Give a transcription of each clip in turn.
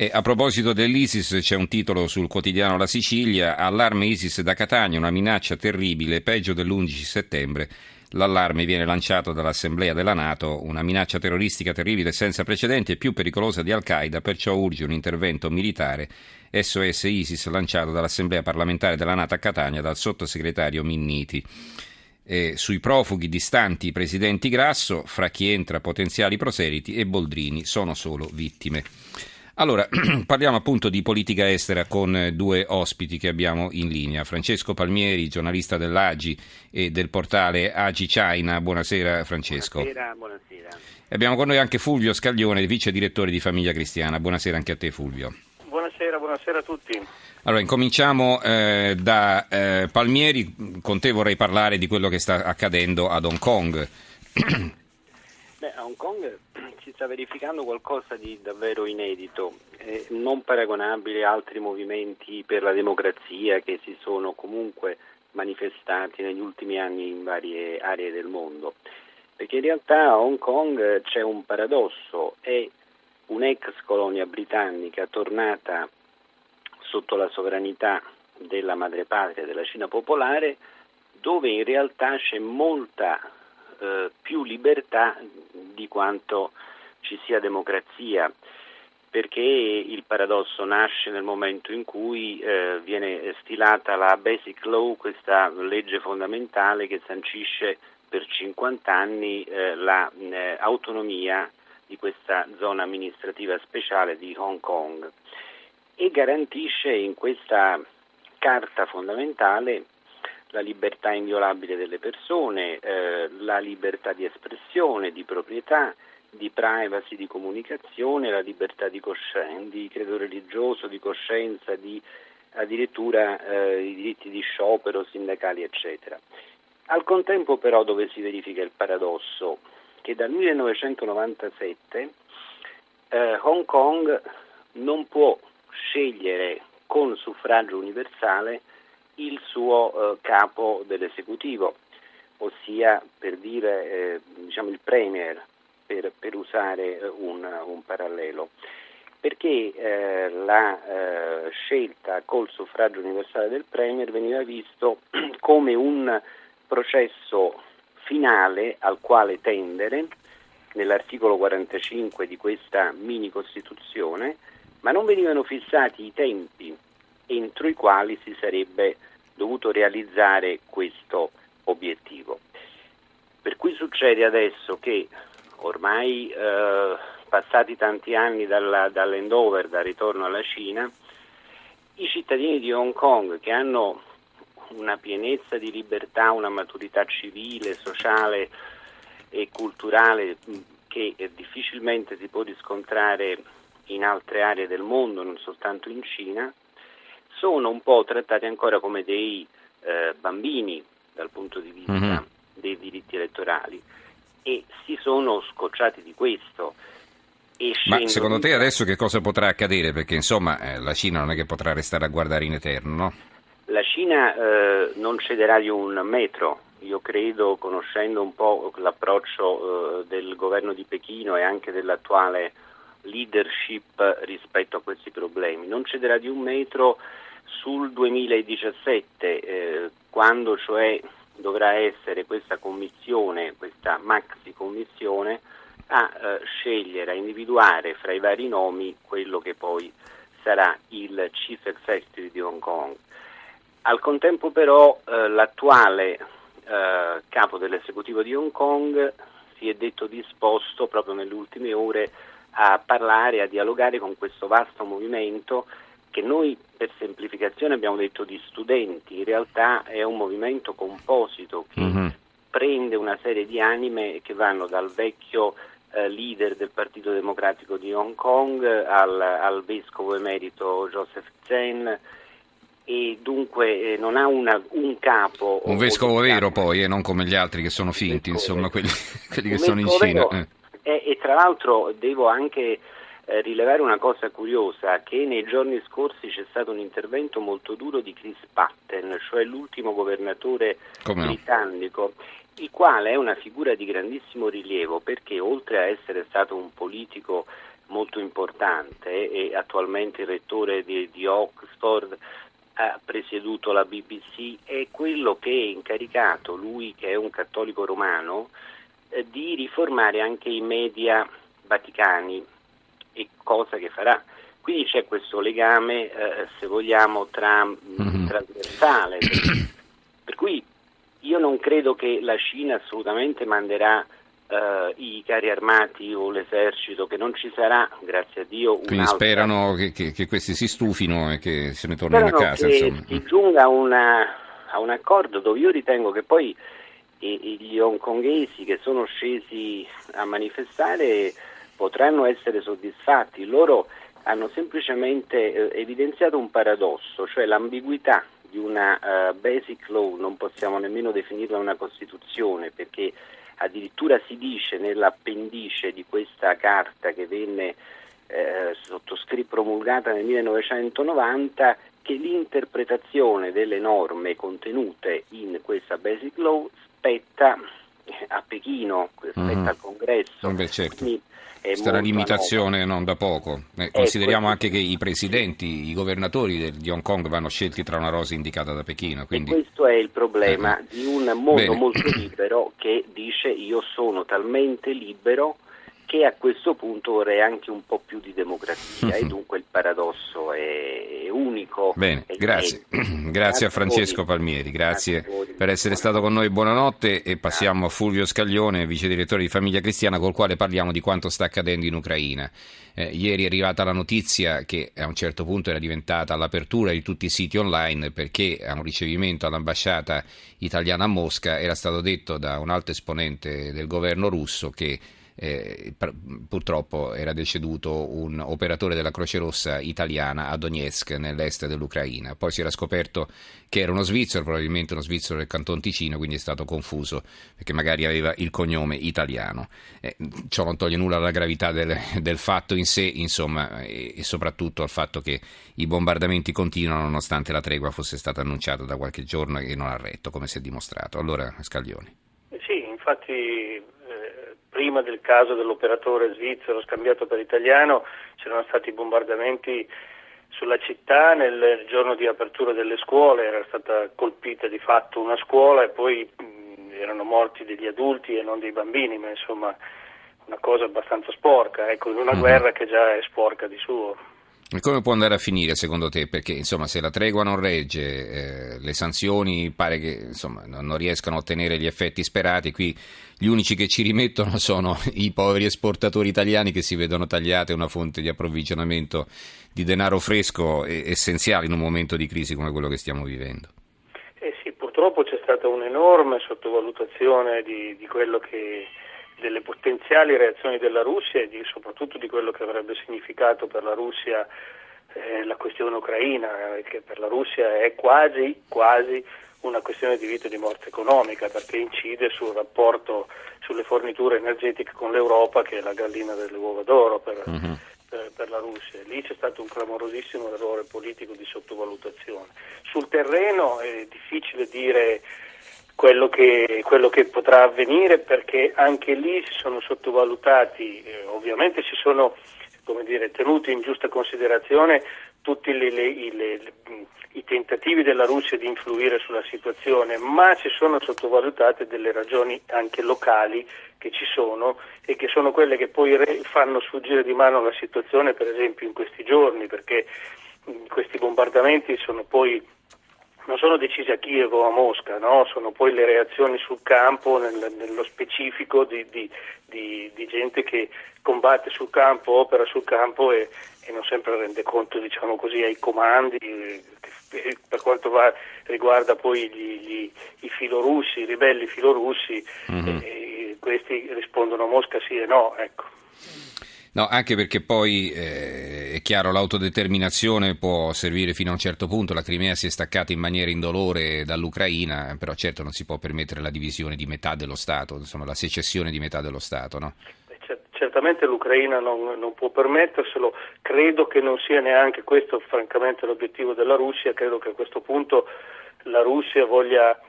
E a proposito dell'ISIS c'è un titolo sul quotidiano La Sicilia, allarme ISIS da Catania, una minaccia terribile, peggio dell'11 settembre. L'allarme viene lanciato dall'Assemblea della Nato, una minaccia terroristica terribile senza precedenti e più pericolosa di Al-Qaeda, perciò urge un intervento militare. SOS ISIS lanciato dall'Assemblea parlamentare della Nato a Catania dal sottosegretario Minniti. E sui profughi distanti i presidenti Grasso, fra chi entra potenziali proseliti e Boldrini sono solo vittime. Allora, parliamo appunto di politica estera con due ospiti che abbiamo in linea. Francesco Palmieri, giornalista dell'AGI e del portale AGI China. Buonasera Francesco. Buonasera, buonasera. Abbiamo con noi anche Fulvio Scaglione, vice direttore di Famiglia Cristiana. Buonasera anche a te Fulvio. Buonasera, buonasera a tutti. Allora, incominciamo eh, da eh, Palmieri. Con te vorrei parlare di quello che sta accadendo ad Hong Kong. Beh, a Hong Kong sta verificando qualcosa di davvero inedito, eh, non paragonabile a altri movimenti per la democrazia che si sono comunque manifestati negli ultimi anni in varie aree del mondo. Perché in realtà a Hong Kong c'è un paradosso, è un'ex colonia britannica tornata sotto la sovranità della madrepatria della Cina popolare, dove in realtà c'è molta eh, più libertà di quanto ci sia democrazia, perché il paradosso nasce nel momento in cui eh, viene stilata la Basic Law, questa legge fondamentale che sancisce per 50 anni eh, l'autonomia eh, di questa zona amministrativa speciale di Hong Kong e garantisce in questa carta fondamentale la libertà inviolabile delle persone, eh, la libertà di espressione, di proprietà, di privacy, di comunicazione, la libertà di, coscienza, di credo religioso, di coscienza, di addirittura eh, i diritti di sciopero, sindacali, eccetera. Al contempo però dove si verifica il paradosso che dal 1997 eh, Hong Kong non può scegliere con suffragio universale il suo eh, capo dell'esecutivo, ossia per dire eh, diciamo il premier, per, per usare eh, un, un, parallelo. Perché eh, la eh, scelta col suffragio universale del premier veniva visto come un processo finale al quale tendere nell'articolo 45 di questa mini Costituzione, ma non venivano fissati i tempi entro i quali si sarebbe dovuto realizzare questo obiettivo. Per cui succede adesso che ormai eh, passati tanti anni dalla, dall'endover, dal ritorno alla Cina, i cittadini di Hong Kong che hanno una pienezza di libertà, una maturità civile, sociale e culturale che difficilmente si può riscontrare in altre aree del mondo, non soltanto in Cina, sono un po' trattati ancora come dei eh, bambini dal punto di vista mm-hmm. dei diritti elettorali e si sono scocciati di questo. Ma secondo te adesso che cosa potrà accadere? Perché insomma eh, la Cina non è che potrà restare a guardare in eterno, no? La Cina eh, non cederà di un metro, io credo, conoscendo un po' l'approccio eh, del governo di Pechino e anche dell'attuale leadership rispetto a questi problemi, non cederà di un metro sul 2017, eh, quando cioè dovrà essere questa commissione, questa maxi commissione, a eh, scegliere, a individuare fra i vari nomi quello che poi sarà il Chief Executive di Hong Kong. Al contempo però eh, l'attuale eh, capo dell'esecutivo di Hong Kong si è detto disposto proprio nelle ultime ore a parlare, a dialogare con questo vasto movimento che noi per semplificazione abbiamo detto di studenti, in realtà è un movimento composito che mm-hmm. prende una serie di anime che vanno dal vecchio eh, leader del Partito Democratico di Hong Kong al, al vescovo emerito Joseph Chen e dunque eh, non ha una, un capo. Un vescovo vero poi, e eh, non come gli altri che sono finti, insomma, quelli, quelli che sono in Cina. Eh. e, tra l'altro devo anche eh, rilevare una cosa curiosa, che nei giorni scorsi c'è stato un intervento molto duro di Chris Patten, cioè l'ultimo governatore Come britannico, no? il quale è una figura di grandissimo rilievo perché oltre a essere stato un politico molto importante e attualmente il rettore di, di Oxford ha presieduto la BBC, è quello che è incaricato, lui che è un cattolico romano, eh, di riformare anche i media vaticani e cosa che farà. Quindi c'è questo legame, eh, se vogliamo, tra, mm-hmm. trasversale. Per, cui io non credo che la Cina assolutamente manderà Uh, i carri armati o l'esercito, che non ci sarà, grazie a Dio. Quindi sperano che, che, che, questi si stufino e che se ne tornino sperano a casa. Che insomma. si giunga a, una, a, un accordo dove io ritengo che poi e, gli hongkongesi che sono scesi a manifestare potranno essere soddisfatti. Loro hanno semplicemente eh, evidenziato un paradosso, cioè l'ambiguità di una uh, basic law, non possiamo nemmeno definirla una Costituzione, perché addirittura si dice nell'appendice di questa carta che venne eh, sottoscritta promulgata nel 1990 che l'interpretazione delle norme contenute in questa basic law spetta a Pechino, spetta mm. al congresso. Beh, certo. Quindi, questa è una limitazione non da poco. Eh, consideriamo ecco, anche che i presidenti, i governatori di Hong Kong vanno scelti tra una rosa indicata da Pechino. Quindi... questo è il problema eh. di un mondo Bene. molto libero che dice io sono talmente libero che a questo punto vorrei anche un po' più di democrazia e dunque il paradosso è unico. Bene, grazie. grazie. grazie a Francesco Palmieri, grazie, grazie per essere stato con noi, buonanotte e passiamo a Fulvio Scaglione, vice direttore di Famiglia Cristiana, col quale parliamo di quanto sta accadendo in Ucraina. Eh, ieri è arrivata la notizia che a un certo punto era diventata l'apertura di tutti i siti online perché a un ricevimento all'ambasciata italiana a Mosca era stato detto da un alto esponente del governo russo che eh, purtroppo era deceduto un operatore della Croce Rossa italiana a Donetsk, nell'est dell'Ucraina. Poi si era scoperto che era uno svizzero, probabilmente uno svizzero del Canton Ticino, quindi è stato confuso perché magari aveva il cognome italiano. Eh, ciò non toglie nulla alla gravità del, del fatto in sé, insomma, e, e soprattutto al fatto che i bombardamenti continuano nonostante la tregua fosse stata annunciata da qualche giorno e non ha retto, come si è dimostrato. Allora, Scaglioni. Sì, infatti prima del caso dell'operatore svizzero scambiato per italiano c'erano stati bombardamenti sulla città nel giorno di apertura delle scuole, era stata colpita di fatto una scuola e poi mh, erano morti degli adulti e non dei bambini, ma insomma una cosa abbastanza sporca, ecco, in una mm-hmm. guerra che già è sporca di suo. E come può andare a finire secondo te? Perché insomma, se la tregua non regge, eh, le sanzioni pare che insomma, non riescano a ottenere gli effetti sperati, qui gli unici che ci rimettono sono i poveri esportatori italiani che si vedono tagliate una fonte di approvvigionamento di denaro fresco essenziale in un momento di crisi come quello che stiamo vivendo. Eh sì, purtroppo c'è stata un'enorme sottovalutazione di, di quello che delle potenziali reazioni della Russia e di, soprattutto di quello che avrebbe significato per la Russia eh, la questione ucraina, eh, che per la Russia è quasi, quasi una questione di vita e di morte economica perché incide sul rapporto sulle forniture energetiche con l'Europa che è la gallina delle uova d'oro per, uh-huh. per, per la Russia. Lì c'è stato un clamorosissimo errore politico di sottovalutazione. Sul terreno è difficile dire quello che, quello che, potrà avvenire perché anche lì si sono sottovalutati, eh, ovviamente si sono dire, tenuti in giusta considerazione tutti le, le, le, i tentativi della Russia di influire sulla situazione, ma si sono sottovalutate delle ragioni anche locali che ci sono e che sono quelle che poi re, fanno sfuggire di mano la situazione, per esempio in questi giorni, perché questi bombardamenti sono poi non sono decisi a Kiev o a Mosca, no? sono poi le reazioni sul campo, nel, nello specifico di, di, di, di, gente che combatte sul campo, opera sul campo e, e non sempre rende conto diciamo così, ai comandi, eh, per quanto va, riguarda poi gli, gli, i filorussi, i ribelli filorussi, mm-hmm. eh, questi rispondono a Mosca sì e no. Ecco. No, anche perché poi eh, è chiaro l'autodeterminazione può servire fino a un certo punto, la Crimea si è staccata in maniera indolore dall'Ucraina, però certo non si può permettere la divisione di metà dello Stato, insomma la secessione di metà dello Stato. No? Certamente l'Ucraina non, non, può permetterselo, credo che non sia neanche questo francamente l'obiettivo della Russia, credo che a questo punto la Russia voglia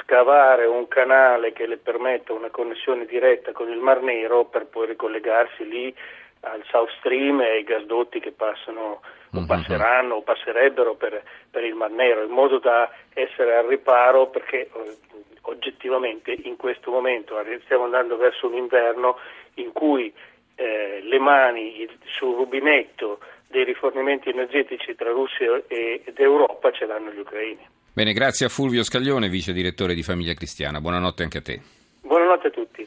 scavare un canale che le permetta una connessione diretta con il Mar Nero per poi ricollegarsi lì al South Stream e ai gasdotti che passano o mhm. passeranno o passerebbero per, per, il Mar Nero, in modo da essere al riparo perché eh, oggettivamente in questo momento stiamo andando verso un inverno in cui eh, le mani sul rubinetto dei rifornimenti energetici tra Russia ed Europa ce l'hanno gli ucraini. Bene, grazie a Fulvio Scaglione, vice direttore di Famiglia Cristiana. Buonanotte anche a te. Buonanotte a tutti.